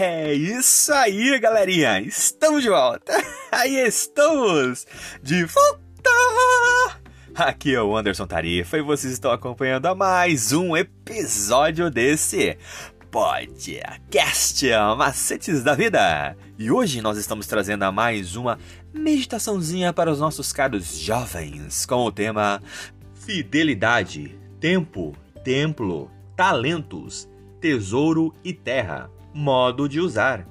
É isso aí, galerinha! Estamos de volta! Aí estamos! De volta! Aqui é o Anderson Tarifa e vocês estão acompanhando a mais um episódio desse podcast Macetes da Vida. E hoje nós estamos trazendo a mais uma meditaçãozinha para os nossos caros jovens com o tema Fidelidade, Tempo, Templo, Talentos, Tesouro e Terra. Modo de usar.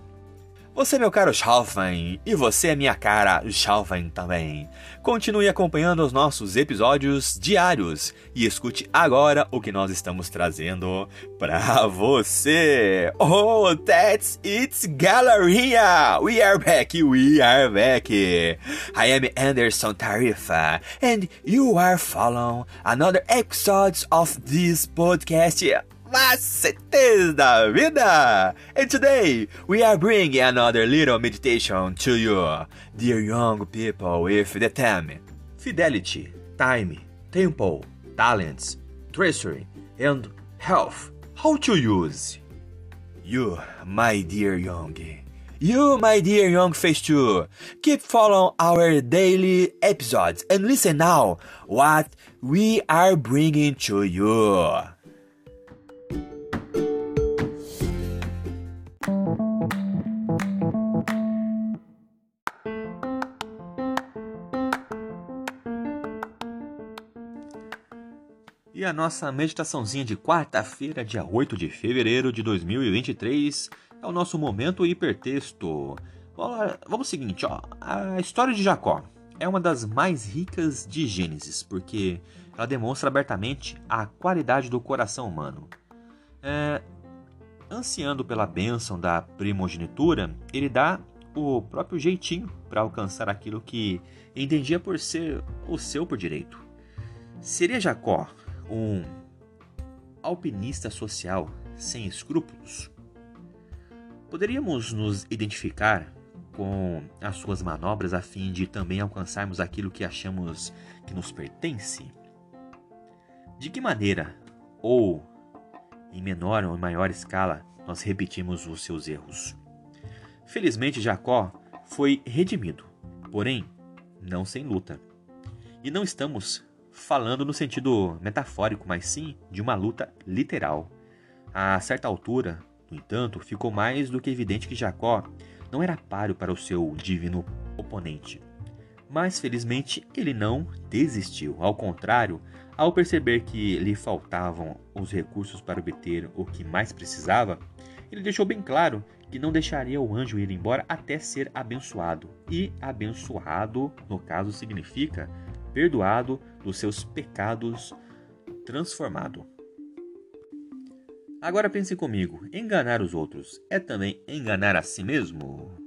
Você, meu caro jovem, e você, minha cara jovem também. Continue acompanhando os nossos episódios diários e escute agora o que nós estamos trazendo para você. Oh, that's it, galerinha! We are back, we are back. I am Anderson Tarifa, and you are following another episode of this podcast macetes da vida! And today we are bringing another little meditation to you, dear young people, with the theme Fidelity, Time, Tempo, Talents, Treasury, and Health. How to use? You, my dear young. You, my dear young face too, keep following our daily episodes and listen now what we are bringing to you. E a nossa meditaçãozinha de quarta-feira, dia 8 de fevereiro de 2023, é o nosso momento hipertexto. Vamos ao seguinte, ó. A história de Jacó é uma das mais ricas de Gênesis, porque ela demonstra abertamente a qualidade do coração humano. É, ansiando pela bênção da primogenitura, ele dá o próprio jeitinho para alcançar aquilo que entendia por ser o seu por direito. Seria Jacó um alpinista social sem escrúpulos? Poderíamos nos identificar com as suas manobras a fim de também alcançarmos aquilo que achamos que nos pertence? De que maneira, ou em menor ou maior escala, nós repetimos os seus erros? Felizmente, Jacó foi redimido, porém, não sem luta. E não estamos falando no sentido metafórico, mas sim de uma luta literal. A certa altura, no entanto, ficou mais do que evidente que Jacó não era páreo para o seu divino oponente. Mas felizmente ele não desistiu. Ao contrário, ao perceber que lhe faltavam os recursos para obter o que mais precisava, ele deixou bem claro que não deixaria o anjo ir embora até ser abençoado. E abençoado, no caso, significa perdoado dos seus pecados, transformado. Agora pense comigo: enganar os outros é também enganar a si mesmo?